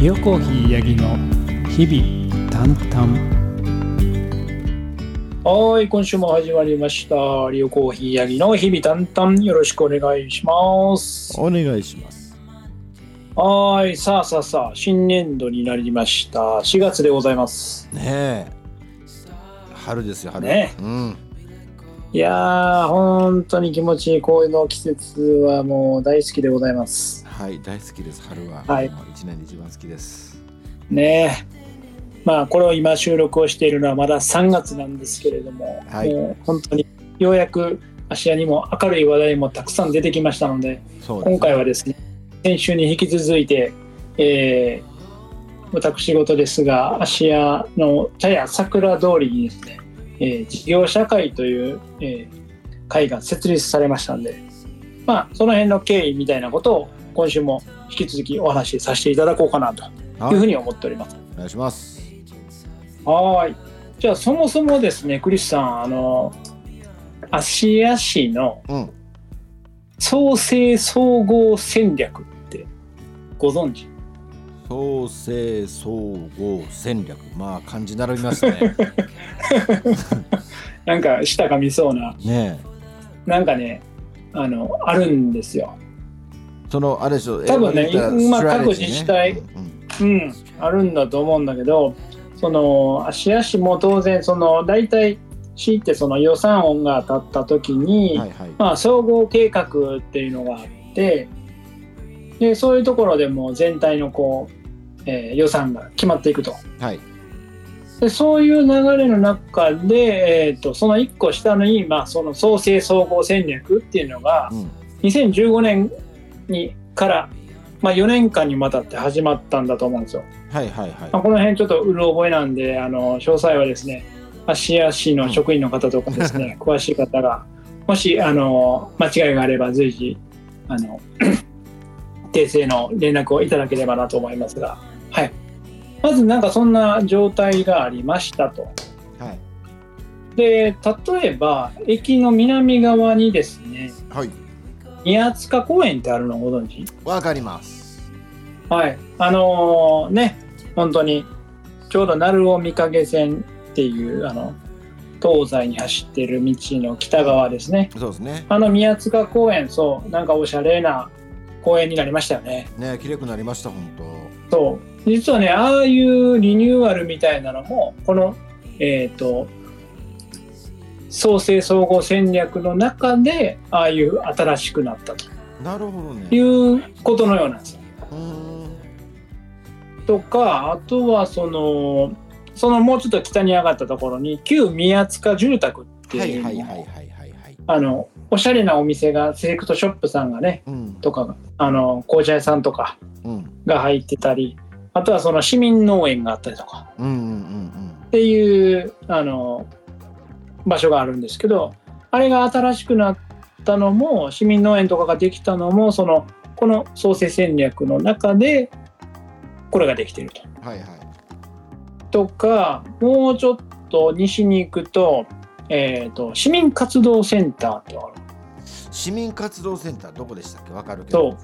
リオコーヒーヤギの日々淡々。はい今週も始まりました。リオコーヒーヤギの日々淡々。よろしくお願いします。お願いします。はいさあさあさあ新年度になりました。4月でございます。ねえ。春ですよ春。ねうんいやー本当に気持ちいい。こういうの季節はもう大好きでございます。はい大好きです。春ははい。もう一年で一番好きです。ねえ。まあこれを今収録をしているのはまだ3月なんですけれども、はい。もう本当にようやく芦屋にも明るい話題もたくさん出てきましたのでそうです今回はですね先週に引き続いて、えー私事ですが芦屋の茶屋桜通りにですね、えー事業社会という、えー会が設立されましたんでまあその辺の経緯みたいなことを今週も引き続きお話しさせていただこうかなとはいいうふうに思っております。お願いします。はーい。じゃあそもそもですね、クリスさん、あの、芦屋市のうん。創生総合戦略ってご存知？創生総合戦略。まあ漢字並びますね なんか舌がみそうな、ねえ。なんかね、あの、あるんですよ。そのあれでしょ多分ねまあ各自治体うんうん、あるんだと思うんだけど、その芦屋市も当然、その大体市ってその予算音が当たった時に、はいはい。まあ、総合計画っていうのがあってでそういうところでも全体のこう、えー予算が決まっていくと。はいでそういう流れの中で、えー、とその1個下に、まあ、その創生総合戦略っていうのがうん。2015年にから、まあ、4年間にわたって始まったんだと思うんですよ。はいはいまあ、はこの辺ちょっとうる覚えなんであの詳細はですね芦屋市の職員の方とかですね、詳しい方がもしあの間違いがあれば随時あの 訂正の連絡をいただければなと思いますが、はい、まずなんかそんな状態がありましたと。いはい。で例えば駅の南側にですねはい。宮塚公園ってあるのご存知？わかります。はい、あのーね、本当にちょうど鳴尾御影線っていうあの東西に走っている道の北側ですね。そうですね。あの宮塚公園、そう、なんかおしゃれな公園になりましたよね。ね綺麗くなりました本そう、実はね、ああいうリニューアルみたいなのも、この、えっ、と、創生総合戦略の中で、ああいう新しくなったと。当なるほどね。いうことのようなんですよ。とかあとはそのそのもうちょっと北に上がったところに旧宮塚住宅ってはいいうはいはいはいはいはい。あのおしゃれなお店がセレクトショップさんがねうん。とかがあの紅茶屋さんとかうん。が入ってたりあとはその市民農園があったりとか。うんうんうんっていうあの場所があるんですけどあれが新しくなったのも市民農園とかができたのもそのこの創生戦略の中でこれができていると。うんはいはい。とかもうちょっと西に行くと,、えー、と市民活動センターってある。市民活動センターどこでしたっけ？わかるけど。と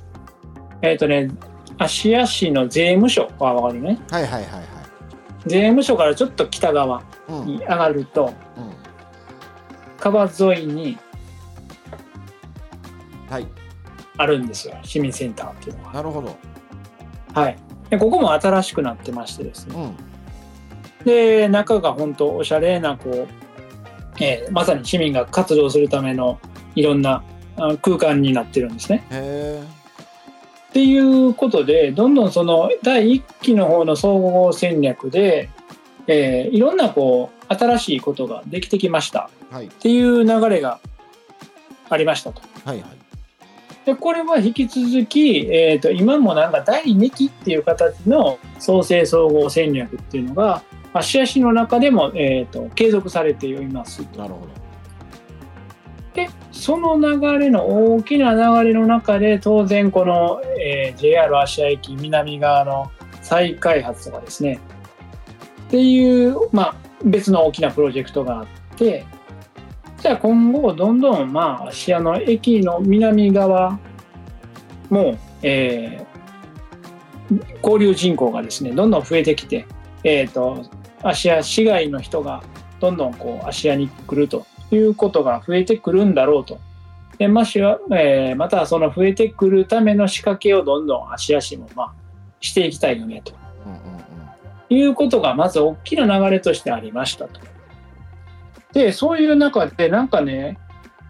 えっ、とね芦屋市の税務署は分かるねはいはいはいはい。税務署からちょっと北側うんうん。に上がると川沿いにはい。あるんですよ市民センターっていうのが。なるほど。はい。でここも新しくなってましてですね。うん。で中が本当おしゃれなこう、えーまさに市民が活動するためのいろんなあ空間になってるんですね。へえっていうことでどんどんその第1期の方の総合戦略で、えーいろんなこう新しいことができてきましたはいっていう流れがありましたと。はいはいでこれは引き続き、えー、と今もなんか第2期っていう形の創生総合戦略っていうのが芦屋市の中でも、えー、と継続されています。なるほどでその流れの大きな流れの中で当然この、えー JR 芦屋駅南側の再開発とかですね。っていう、まあ、別の大きなプロジェクトがあってじゃあ今後どんどんまあ芦屋の駅の南側も、えー交流人口がですねどんどん増えてきて、えーと、芦屋市外の人がどんどんこう芦屋に来ると。いうことが増えてくるんだろうと。でましはえー、またその増えてくるための仕掛けをどんどん芦屋市も、まあ、していきたいよねと、うんうんうん、いうことがまず大きな流れとしてありましたと。でそういう中でなんかね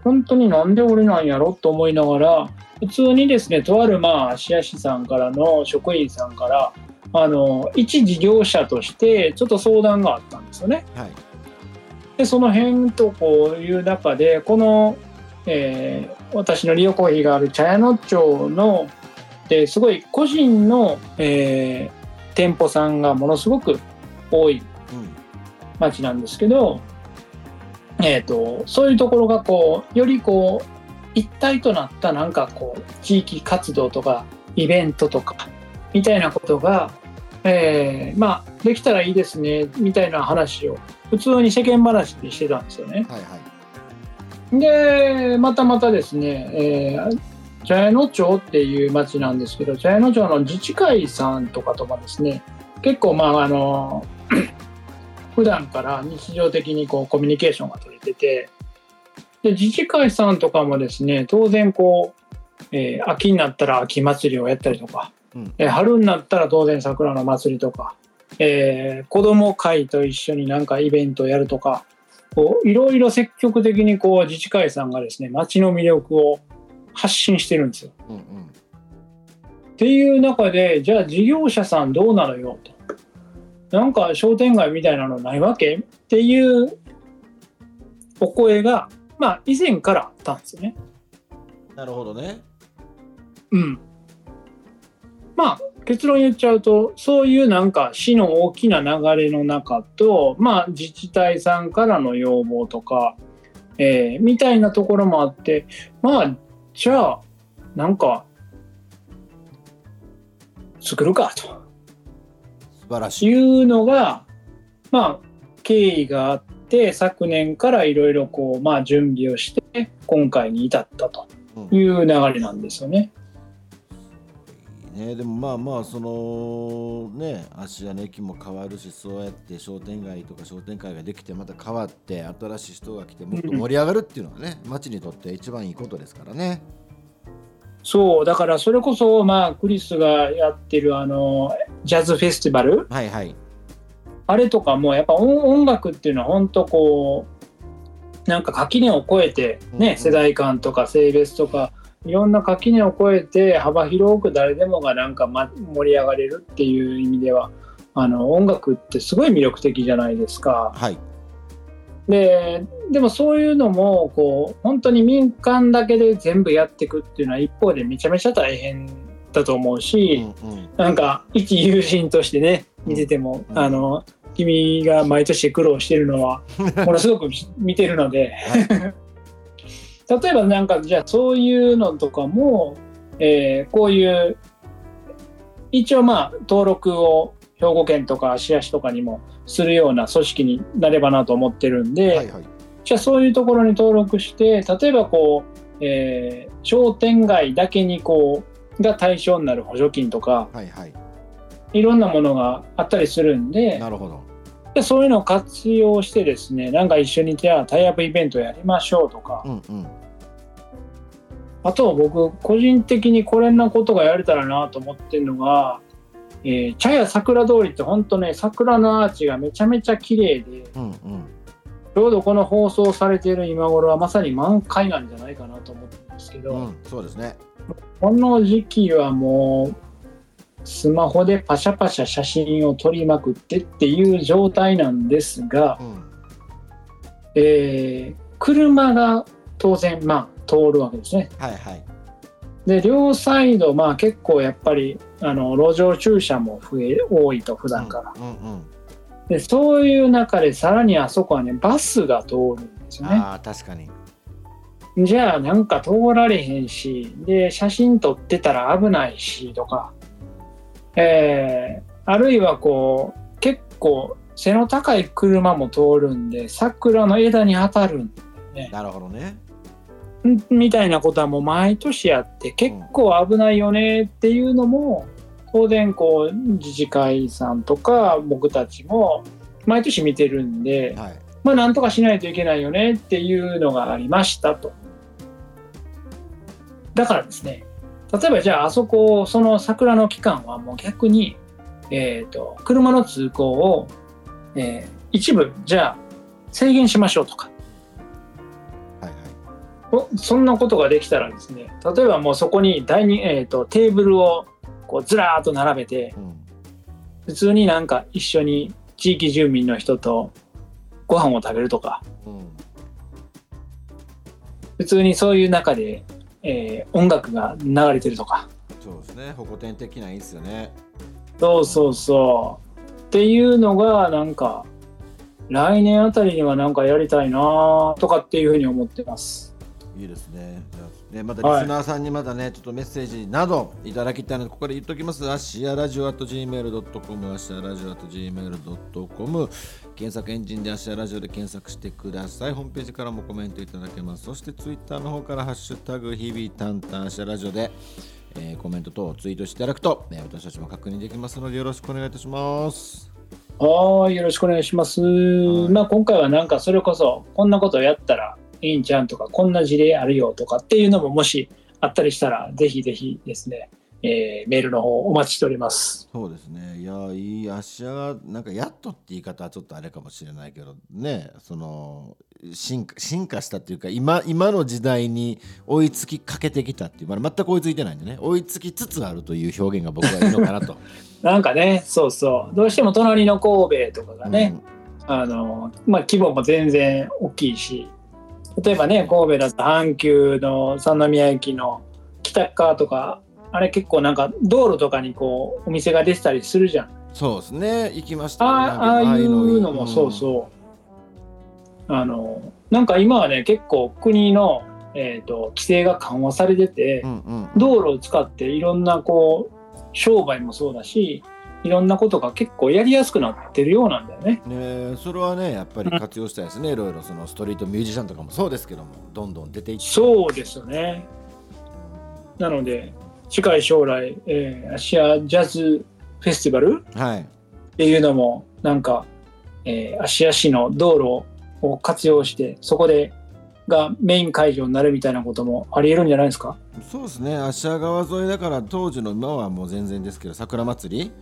本当になんで俺なんやろと思いながら普通にですねとあるまあ芦屋市さんからの職員さんからあの一事業者としてちょっと相談があったんですよね。はい、でその辺とこういう中でこの、えー、私の利用コーヒーがある茶屋野町のですごい個人の、えー、店舗さんがものすごく多い町なんですけど、えーと、そういうところがこうよりこう一体となったなんかこう地域活動とかイベントとかみたいなことが、えー、まあできたらいいですねみたいな話を普通に世間話でしてたんですよね。はいはい、でまたまたですね、えー、茶屋野町っていう町なんですけど茶屋野町の自治会さんとかとかですね結構まああの 普段から日常的にこうコミュニケーションが取れててで自治会さんとかもですね当然こう、えー、秋になったら秋祭りをやったりとか、うん、えー、春になったら当然桜の祭りとか、えー、子ども会と一緒になんかイベントをやるとかこういろいろ積極的にこう自治会さんがですね町の魅力を発信してるんですよ。うんうん、っていう中でじゃあ事業者さんどうなのよと。なんか商店街みたいなのないわけっていうお声が、まあ、以前からあったんですよね。なるほどね。うん。まあ結論言っちゃうとそういうなんか市の大きな流れの中と、まあ、自治体さんからの要望とか、えー、みたいなところもあってまあじゃあなんか作るかと。素晴らしい。いうのが、まあ、経緯があって、昨年からいろいろこう、まあ、準備をして、今回に至ったという流れなんですよね。うん、ね、でもまあまあそのね芦屋の駅も変わるしそうやって商店街とか商店会ができてまた変わって新しい人が来てもっと盛り上がるっていうのはね、町にとって一番いいことですからね。そうだからそれこそまあクリスがやってるあのジャズフェスティバル、はいはい、あれとかもやっぱ音楽っていうのは本当こうなんか垣根を越えてね、うんうん、世代間とか性別とかいろんな垣根を越えて幅広く誰でもがなんか、ま、盛り上がれるっていう意味ではあの音楽ってすごい魅力的じゃないですか。はい。ででもそういうのもこう本当に民間だけで全部やっていくっていうのは一方でめちゃめちゃ大変だと思うし、うんうん、なんか一友人としてね見てても、うん、あの君が毎年苦労してるのはものすごく見てるので、例えばなんかじゃあそういうのとかも、えー、こういう一応まあ登録を兵庫県とか芦屋市とかにもするような組織になればなと思ってるんで、はいはい、じゃあそういうところに登録して例えばこう、えー、商店街だけにこうが対象になる補助金とか、はいはい、いろんなものがあったりするんでなるほどでそういうのを活用してですねなんか一緒にじゃあタイアップイベントやりましょうとか、うんうん、あと僕個人的にこれなことがやれたらなと思ってるのがえー、茶屋桜通りって本当ね桜のアーチがめちゃめちゃ綺麗で、うんうん、ちょうどこの放送されている今頃はまさに満開なんじゃないかなと思ってるんですけど、うん、そうですね。この時期はもうスマホでパシャパシャ写真を撮りまくってっていう状態なんですが、うん、えー、車が当然まあ通るわけですね。はいはい。で両サイドまあ結構やっぱりあの路上駐車も増え多いと普段から、うんうんうん、でそういう中でさらにあそこはねバスが通るんですよね。あ確かに。じゃあなんか通られへんしで写真撮ってたら危ないしとかえー、あるいはこう結構背の高い車も通るんで桜の枝に当たるんだよね。なるほどね。みたいなことはもう毎年やって結構危ないよねっていうのも当然こう自治会さんとか僕たちも毎年見てるんで、はい。まあなんとかしないといけないよねっていうのがありましたと。だからですね、例えばじゃああそこ、その桜の期間はもう逆に、えっ、と、車の通行を、えー一部じゃあ制限しましょうとか、はいはい。おそんなことができたらですね、例えばもうそこに第二、えー、とテーブルをこうずらーっと並べて、うん。普通になんか一緒に地域住民の人とご飯を食べるとか、うん。普通にそういう中で、えー音楽が流れてるとか、そうですね保護点的ないいっすよねそうそうそう。っていうのがなんか来年あたりにはなんかやりたいなとかっていうふうに思ってます。いいですね。じゃあねまたリスナーさんにまだね、ちょっとメッセージなどいただきたいので、ここで言っときます。アシアラジオ at gmail.com、アシアラジオ at gmail.com、検索エンジンでアシアラジオで検索してください。ホームページからもコメントいただけます。そしてツイッターの方からハッシュタグ日々タンタンアシアラジオで、えーコメント等をツイートしていただくと、えー私たちも確認できますのでよろしくお願いいたします。はい、よろしくお願いします。まあ今回はなんかそれこそこんなことやったらいいんちゃんとかこんな事例あるよとかっていうのももしあったりしたらぜひぜひですね、えーメールの方お待ちしております。そうですね。いや、いい芦屋が、なんかやっとって言い方はちょっとあれかもしれないけど、ね、その、進化進化したっていうか、今今の時代に追いつきかけてきたっていう、まだ全く追いついてないんでね、追いつきつつあるという表現が僕はいいのかなと。なんかね、そうそう、どうしても隣の神戸とかがね、あのまあ、規模も全然大きいし例えばね神戸だと阪急の三宮駅の北側とかあれ結構なんか道路とかにこうお店が出てたりするじゃん。うんそうですね、行きましたああああいうのもそううそう。あのなんか今はね結構国の、えー、と規制が緩和されてて、ん。うんうん道路を使っていろんなこう商売もそうだしいろんなことが結構やりやすくなってるようなんだよね。ね、それはね、やっぱり活用したいですね、いろいろそのストリートミュージシャンとかもそうですけども、どんどん出ていって。そうですよね。なので、近い将来、えー、アシアジャズフェスティバルはい。っていうのも、なんか、えー、芦屋市の道路を活用して、そこでがメイン会場になるみたいなこともありえるんじゃないですか？そうですね、芦屋川沿いだから当時の今はもう全然ですけど桜祭り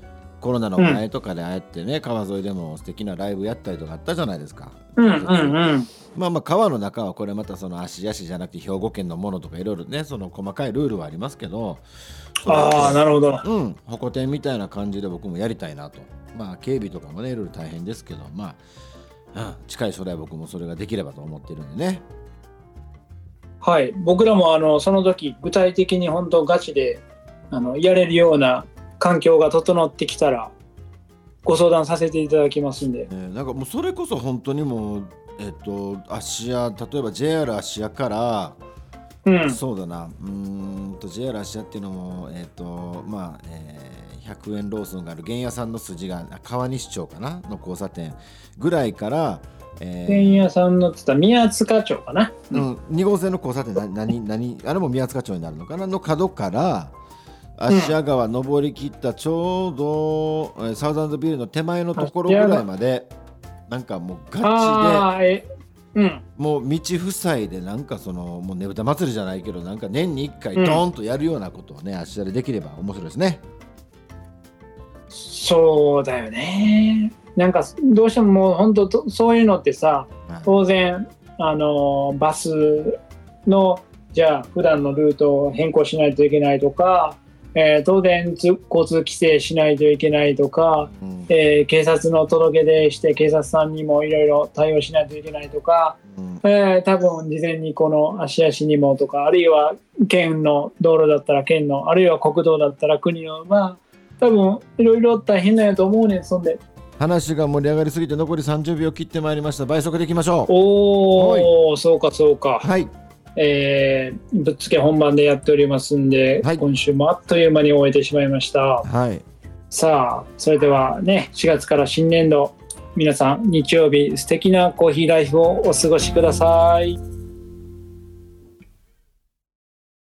コロナの前とかでああやってね、川沿いでも素敵なライブやったりとかあったじゃないですか。うんうんうん。まあまあ川の中はこれまたその芦屋市じゃなくて兵庫県のものとかいろいろねその細かいルールはありますけどああ、なるほど。うんホコ天みたいな感じで僕もやりたいなとまあ警備とかもねいろいろ大変ですけどまあ、うん、近い将来僕もそれができればと思ってるんでねはい。僕らもあのその時、具体的に本当ガチであのやれるような環境が整ってきたら、ご相談させていただきますんで。ねなんかもうそれこそ本当にもうえっと芦屋例えば JR 芦屋からうん。そうだな、うーんと JR 芦屋っていうのも、えっ、と、まあ、えー100円ローソンがある原屋さんの筋があ川西町かな？の交差点ぐらいから、え天屋さんのって言ったら宮塚町かな？ーうん、2号線の交差点な何何あれも宮塚町になるのかな？の角から芦屋川登り切ったちょうど、えーサウザンドビルの手前のところぐらいまでなんかもうガチでうん。もう道塞いでなんかそのもうねぶた祭りじゃないけどなんか年に1回ドーンとやるようなことをね、芦屋でできれば面白いですね。そうだよね。なんかどうしてももう本当とそういうのってさ、はい当然あのバスのじゃあ普段のルートを変更しないといけないとか、えー当然つ交通規制しないといけないとか、うん。えー警察の届け出して警察さんにもいろいろ対応しないといけないとか、うん。えー多分事前にこの芦屋市にもとかあるいは県の道路だったら県のあるいは国道だったら国のまあ多分いろいろ大変なんやと思うねんそんで。話が盛り上がりすぎて残り30秒切ってまいりました。倍速でいきましょう。おおそうかそうか、はいえーぶっつけ本番でやっておりますんで、はい。今週もあっという間に終えてしまいました。はい。さあそれではね4月から新年度皆さん日曜日素敵なコーヒーライフをお過ごしください